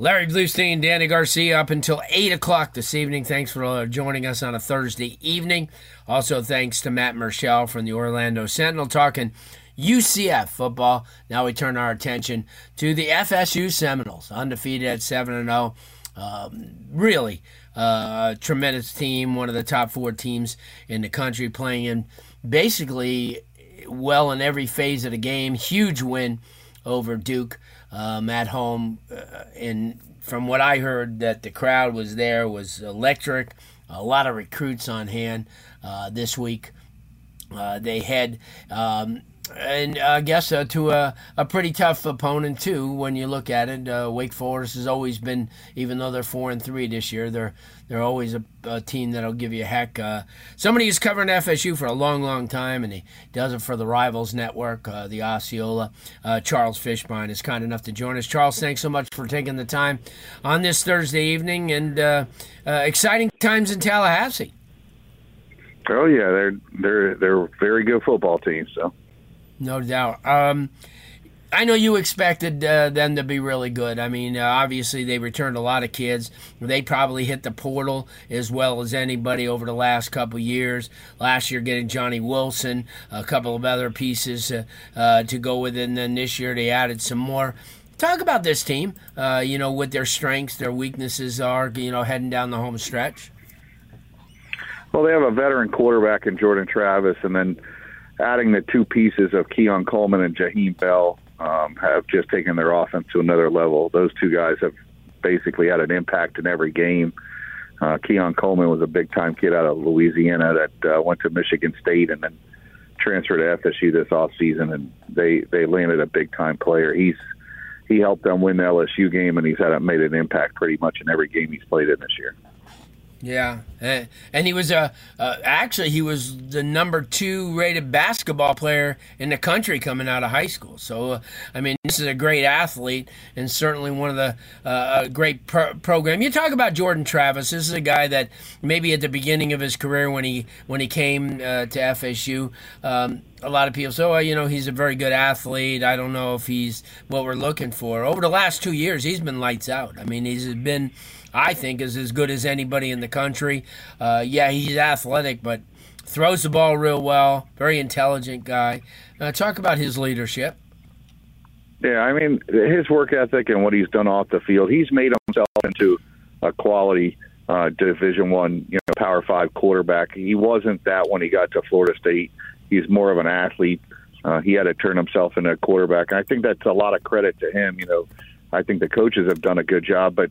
Larry Blustein, Danny Garcia, up until 8 o'clock this evening. Thanks for uh, joining us on a Thursday evening. Also, thanks to Matt Murschel from the Orlando Sentinel talking UCF football. Now we turn our attention to the FSU Seminoles, undefeated at 7 0. Um, really uh, tremendous team, one of the top four teams in the country, playing in basically well in every phase of the game. Huge win over Duke um, at home. Uh, and from what I heard, that the crowd was there was electric. A lot of recruits on hand uh, this week. Uh, they had um, and I guess uh, to a, a pretty tough opponent too. When you look at it, uh, Wake Forest has always been, even though they're four and three this year, they're they're always a, a team that'll give you a heck. Uh, somebody who's covering FSU for a long, long time, and he does it for the Rivals Network, uh, the Osceola. Uh, Charles Fishbein is kind enough to join us. Charles, thanks so much for taking the time on this Thursday evening, and uh, exciting times in Tallahassee. Oh yeah, they're they're they're a very good football team. So no doubt. Um, I know you expected uh, them to be really good. I mean, uh, obviously they returned a lot of kids. They probably hit the portal as well as anybody over the last couple years. Last year, getting Johnny Wilson, a couple of other pieces uh, uh to go with, it. and then this year they added some more. Talk about this team. Uh, you know what their strengths, their weaknesses are. You know, heading down the home stretch. Well, they have a veteran quarterback in Jordan Travis, and then adding the two pieces of Keon Coleman and Jaheim Bell um, have just taken their offense to another level. Those two guys have basically had an impact in every game. Uh, Keon Coleman was a big time kid out of Louisiana that uh, went to Michigan State and then transferred to FSU this off season, and they they landed a big time player. He's he helped them win the LSU game, and he's had made an impact pretty much in every game he's played in this year. Yeah, and he was a uh, actually he was the number two rated basketball player in the country coming out of high school. So uh, I mean, this is a great athlete and certainly one of the uh, great pro- program. You talk about Jordan Travis. This is a guy that maybe at the beginning of his career when he when he came uh, to FSU. Um, a lot of people say, oh, you know, he's a very good athlete. I don't know if he's what we're looking for. Over the last two years, he's been lights out. I mean, he's been I think, is as good as anybody in the country. Uh, yeah, he's athletic, but throws the ball real well. Very intelligent guy. Uh, talk about his leadership. Yeah, I mean his work ethic and what he's done off the field. He's made himself into a quality uh, Division One, you know, Power Five quarterback. He wasn't that when he got to Florida State. He's more of an athlete. Uh, he had to turn himself into a quarterback. I think that's a lot of credit to him. You know, I think the coaches have done a good job, but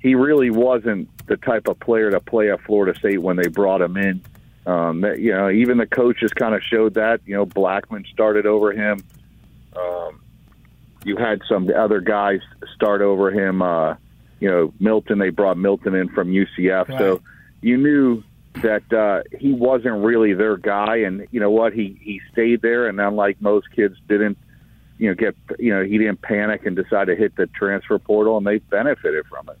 he really wasn't the type of player to play at Florida State when they brought him in. Um, you know, even the coaches kind of showed that. You know, Blackman started over him. Um, you had some other guys start over him. Uh, you know, Milton. They brought Milton in from UCF, right. so you knew that uh, he wasn't really their guy. And you know what? He he stayed there, and unlike most kids, didn't you know get you know he didn't panic and decide to hit the transfer portal, and they benefited from it.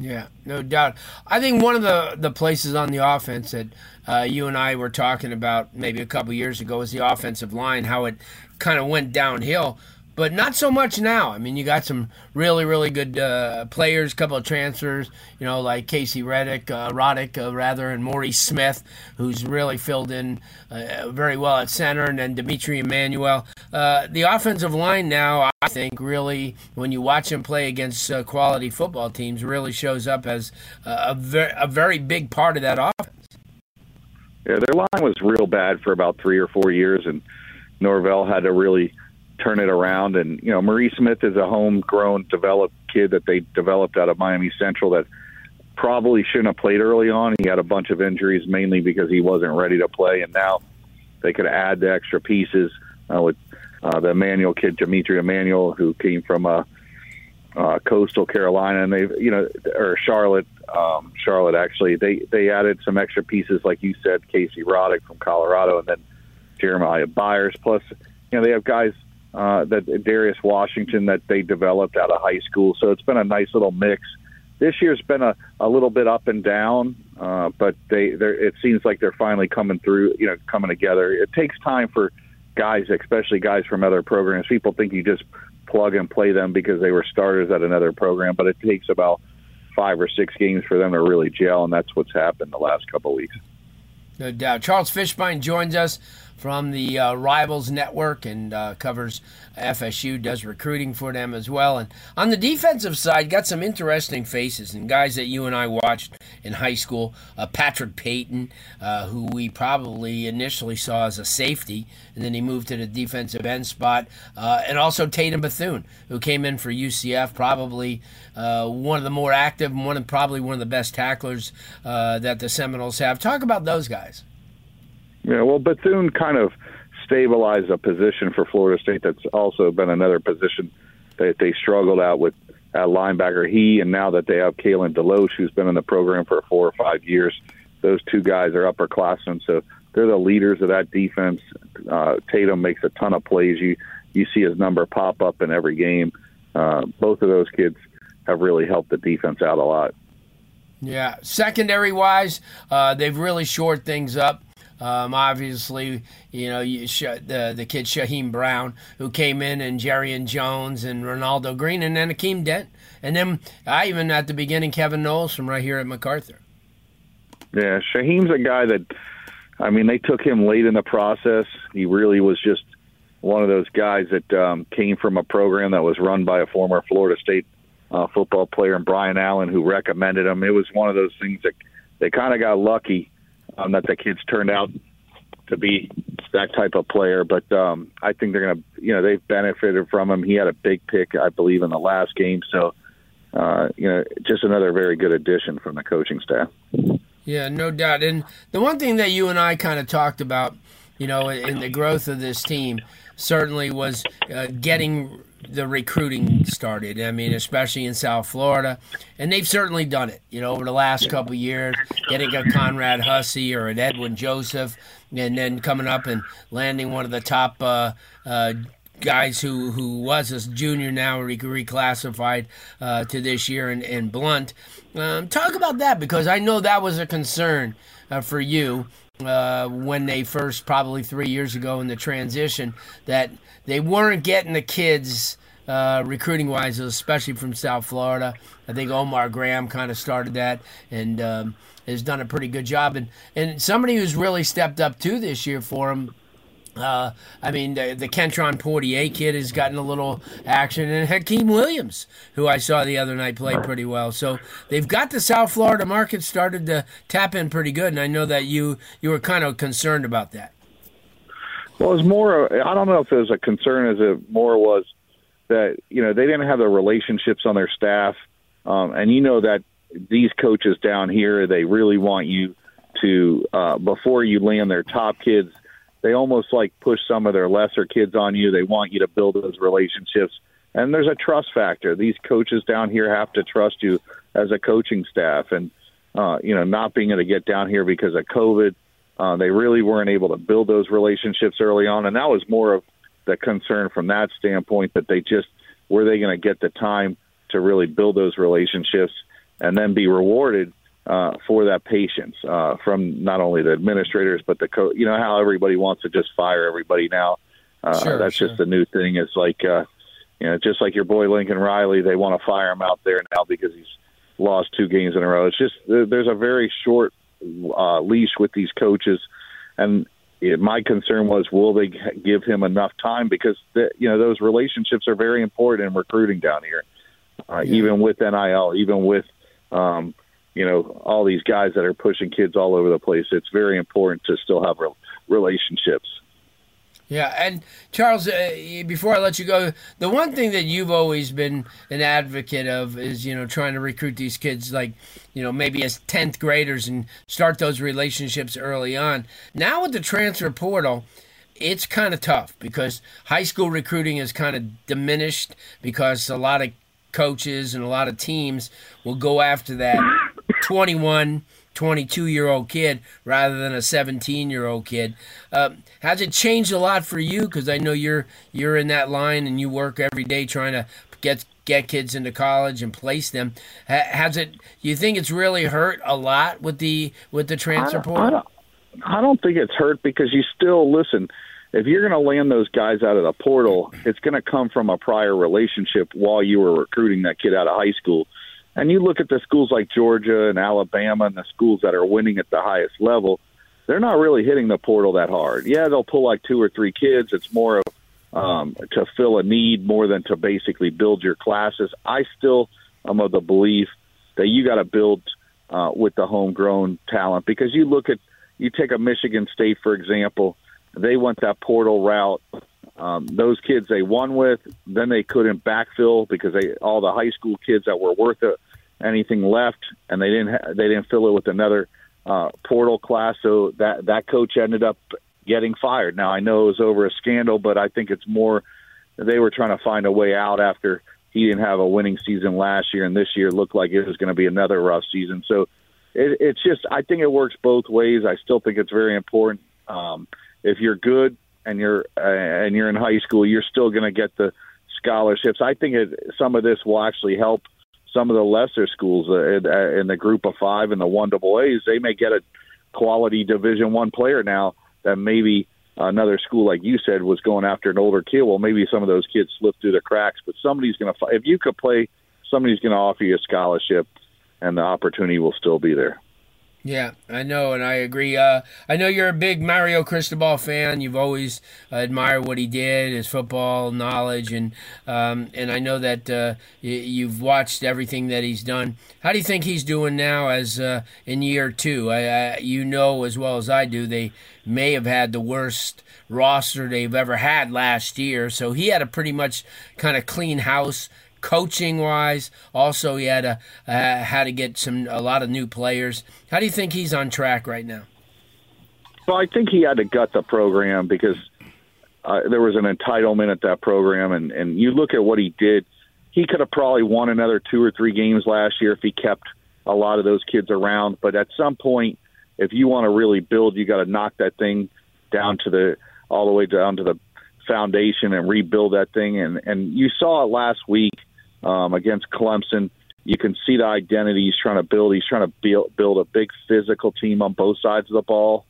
Yeah, no doubt. I think one of the, the places on the offense that uh, you and I were talking about maybe a couple years ago was the offensive line, how it kind of went downhill but not so much now. I mean, you got some really, really good uh, players, couple of transfers, you know, like Casey Reddick, uh, Roddick, uh, rather, and Maurice Smith, who's really filled in uh, very well at center, and then D'Mitri Emmanuel. Uh, the offensive line now, I think, really, when you watch them play against uh, quality football teams, really shows up as a, ver- a very big part of that offense. Yeah, their line was real bad for about three or four years, and Norvell had to really turn it around. And you know, Maurice Smith is a homegrown, developed kid that they developed out of Miami Central that probably shouldn't have played early on. He had a bunch of injuries, mainly because he wasn't ready to play, and now they could add the extra pieces uh, with uh, the Emmanuel kid, D'Mitri Emmanuel, who came from. Uh, uh, coastal Carolina, and they, you know, or Charlotte, um, Charlotte actually, they they added some extra pieces, like you said, Casey Roddick from Colorado, and then Jeremiah Byers. Plus, you know, they have guys uh, that Darius Washington that they developed out of high school. So it's been a nice little mix. This year's been a, a little bit up and down, uh, but they it seems like they're finally coming through. You know, coming together. It takes time for guys, especially guys from other programs. People think you just plug and play them because they were starters at another program, but it takes about five or six games for them to really gel, and that's what's happened the last couple of weeks. No doubt. Charles Fishbein joins us from the uh, Rivals Network and uh, covers FSU, does recruiting for them as well. And on the defensive side, got some interesting faces and guys that you and I watched in high school. Uh, Patrick Payton, uh, who we probably initially saw as a safety, and then he moved to the defensive end spot. Uh, and also Tatum Bethune, who came in for UCF, probably uh, one of the more active, and one of probably one of the best tacklers that the Seminoles have. Talk about those guys. Yeah, well, Bethune kind of stabilized a position for Florida State that's also been another position that they struggled out with at linebacker. He and now that they have Kalen DeLoach, who's been in the program for four or five years, those two guys are upperclassmen, so they're the leaders of that defense. Uh, Tatum makes a ton of plays. You you see his number pop up in every game. Uh, both of those kids have really helped the defense out a lot. Yeah, secondary wise, uh, they've really shored things up. Um, obviously, you know, you sh- the the kid Shyheim Brown who came in, and Jarrian Jones and Renardo Green, and then Akeem Dent, and then I even at the beginning Kevin Knowles from right here at MacArthur. Yeah, Shyheim's a guy that, I mean, they took him late in the process. He really was just one of those guys that um, came from a program that was run by a former Florida State uh, football player, and Brian Allen, who recommended him. It was one of those things that they kind of got lucky um, that the kids turned out to be that type of player. But um, I think they're going to, you know, they've benefited from him. He had a big pick, I believe, in the last game. So, uh, you know, just another very good addition from the coaching staff. Yeah, no doubt. And the one thing that you and I kind of talked about, you know, in the growth of this team certainly was uh, getting the recruiting started. I mean, especially in South Florida, and they've certainly done it. You know, over the last couple years, getting a Conrad Hussey or an Edwin Joseph, and then coming up and landing one of the top uh, uh, guys who who was a junior now re- reclassified uh, to this year and, in Blunt. Um, talk about that because I know that was a concern uh, for you. Uh, when they first, probably three years ago in the transition, that they weren't getting the kids uh, recruiting wise, especially from South Florida. I think Omar Graham kind of started that and um, has done a pretty good job. And, and somebody who's really stepped up too this year for him. Uh, I mean, the, the Kentron Poitier kid has gotten a little action, and Hykeem Williams, who I saw the other night, play pretty well. So they've got the South Florida market started to tap in pretty good, and I know that you you were kind of concerned about that. Well, it's more. I don't know if it was a concern as it more was that you know they didn't have the relationships on their staff, um, and you know that these coaches down here they really want you to uh, before you land their top kids. They almost like push some of their lesser kids on you. They want you to build those relationships, and there's a trust factor. These coaches down here have to trust you as a coaching staff, and uh, you know not being able to get down here because of COVID. Uh, they really weren't able to build those relationships early on, and that was more of the concern from that standpoint that they just were they going to get the time to really build those relationships and then be rewarded uh, for that patience uh, from not only the administrators but the coach. You know how everybody wants to just fire everybody now. Uh, sure, that's sure. just the new thing. It's like uh, you know, just like your boy Lincoln Riley, they want to fire him out there now because he's lost two games in a row. It's just there's a very short uh, leash with these coaches, and it, my concern was, will they give him enough time? Because the, you know those relationships are very important in recruiting down here, uh, yeah. even with NIL, even with um, you know all these guys that are pushing kids all over the place. It's very important to still have re- relationships. Yeah, and Charles, uh, before I let you go, the one thing that you've always been an advocate of is, you know, trying to recruit these kids, like, you know, maybe as 10th graders and start those relationships early on. Now with the transfer portal, it's kind of tough because high school recruiting is kind of diminished because a lot of coaches and a lot of teams will go after that 21 22 year old kid rather than a 17 year old kid. Uh, has it changed a lot for you? Because I know you're you're in that line and you work every day trying to get get kids into college and place them. Has it? You think it's really hurt a lot with the with the transfer portal? I don't, I don't think it's hurt because you still listen. If you're going to land those guys out of the portal, it's going to come from a prior relationship while you were recruiting that kid out of high school and you look at the schools like Georgia and Alabama and the schools that are winning at the highest level, they're not really hitting the portal that hard. Yeah, they'll pull like two or three kids. It's more of um, to fill a need more than to basically build your classes. I still am of the belief that you got to build uh, with the homegrown talent because you look at you take a Michigan State for example, they went that portal route um, those kids they won with, then they couldn't backfill because they all the high school kids that were worth it, anything left, and they didn't ha- they didn't fill it with another uh, portal class. So that that coach ended up getting fired. Now I know it was over a scandal, but I think it's more they were trying to find a way out after he didn't have a winning season last year, and this year looked like it was going to be another rough season. So it, it's just I think it works both ways. I still think it's very important. Um, if you're good and you're uh, and you're in high school, you're still going to get the scholarships. I think it, some of this will actually help some of the lesser schools uh, in, uh, in the group of five and the one double A's. They may get a quality Division One player now that maybe another school, like you said, was going after an older kid. Well, maybe some of those kids slip through the cracks, but somebody's going to. If you could play, somebody's going to offer you a scholarship, and the opportunity will still be there. Yeah, I know, and I agree. Uh, I know you're a big Mario Cristobal fan. You've always uh, admired what he did, his football knowledge, and um, and I know that uh, you've watched everything that he's done. How do you think he's doing now, as uh, in year two? I, I, you know as well as I do, they may have had the worst roster they've ever had last year. So he had a pretty much kind of clean house coaching wise. Also, he had a uh, had to get some a lot of new players. How do you think he's on track right now? Well, I think he had to gut the program because uh, there was an entitlement at that program, and and you look at what he did. He could have probably won another two or three games last year if he kept a lot of those kids around. But at some point, if you want to really build, you got to knock that thing down to the all the way down to the foundation and rebuild that thing. And and you saw it last week um, against Clemson. You can see the identity he's trying to build. He's trying to build, build a big physical team on both sides of the ball,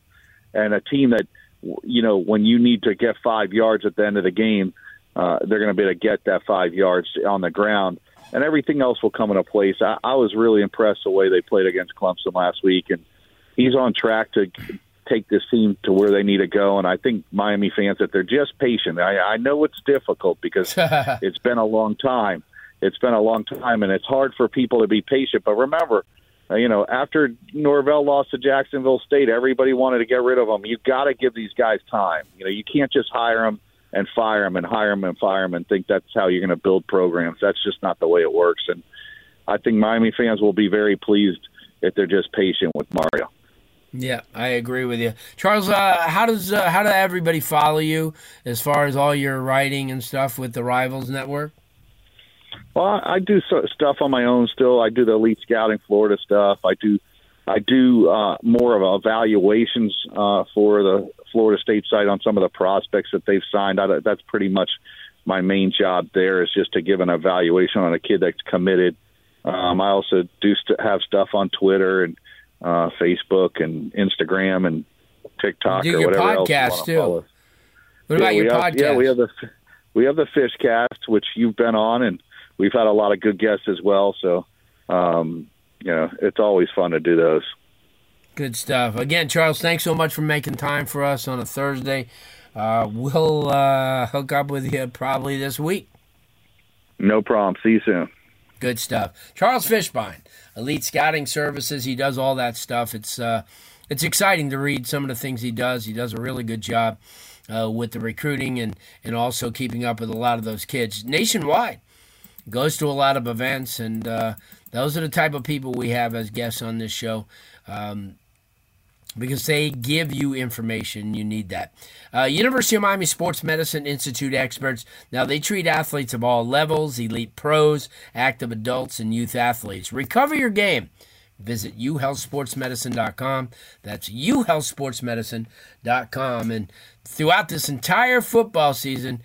and a team that, you know, when you need to get five yards at the end of the game, uh, they're going to be able to get that five yards on the ground, and everything else will come into place. I, I was really impressed the way they played against Clemson last week, and he's on track to take this team to where they need to go. And I think Miami fans, that they're just patient. I, I know it's difficult because it's been a long time it's been a long time, and it's hard for people to be patient. But remember, uh, you know, after Norvell lost to Jacksonville State, everybody wanted to get rid of him. You've got to give these guys time. You know, you can't just hire them and fire them and hire them and fire them and think that's how you're going to build programs. That's just not the way it works. And I think Miami fans will be very pleased if they're just patient with Mario. Yeah, I agree with you, Charles. Uh, how does uh, how does everybody follow you as far as all your writing and stuff with the Rivals Network? Well, I do stuff on my own still. I do the elite scouting Florida stuff. I do I do uh, more of evaluations uh, for the Florida State side on some of the prospects that they've signed. I, that's pretty much my main job there is just to give an evaluation on a kid that's committed. Um, I also do st- have stuff on Twitter and uh, Facebook and Instagram and TikTok you or whatever podcast else. too. What yeah, about your have, podcast? Yeah, we have the we have the Fishcast, which you've been on, and we've had a lot of good guests as well. So, um, you know, it's always fun to do those. Good stuff. Again, Charles, thanks so much for making time for us on a Thursday. Uh, we'll uh, hook up with you probably this week. No problem. See you soon. Good stuff. Charles Fishbein, Elite Scouting Services. He does all that stuff. It's uh, it's exciting to read some of the things he does. He does a really good job uh, with the recruiting and and also keeping up with a lot of those kids nationwide. Goes to a lot of events, and uh, those are the type of people we have as guests on this show. Um, because they give you information. You need that. Uh, University of Miami Sports Medicine Institute experts. Now, they treat athletes of all levels elite pros, active adults, and youth athletes. Recover your game. Visit uhealthsportsmedicine.com. That's uhealthsportsmedicine.com. And throughout this entire football season,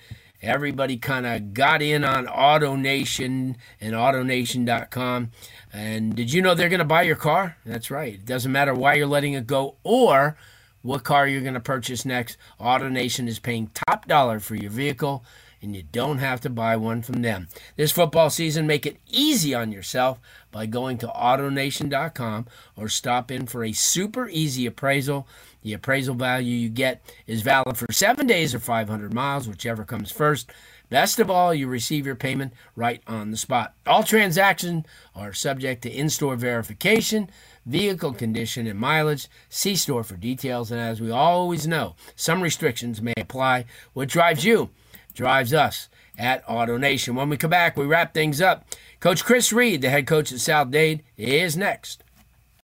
everybody kind of got in on AutoNation and AutoNation.com. And did you know they're going to buy your car? That's right. It doesn't matter why you're letting it go or what car you're going to purchase next. AutoNation is paying top dollar for your vehicle, and you don't have to buy one from them. This football season, make it easy on yourself by going to AutoNation.com or stop in for a super easy appraisal. The appraisal value you get is valid for seven days or 500 miles, whichever comes first. Best of all, you receive your payment right on the spot. All transactions are subject to in store verification, vehicle condition, and mileage. See store for details. And as we always know, some restrictions may apply. What drives you drives us at AutoNation. When we come back, we wrap things up. Coach Chris Reed, the head coach at South Dade, is next.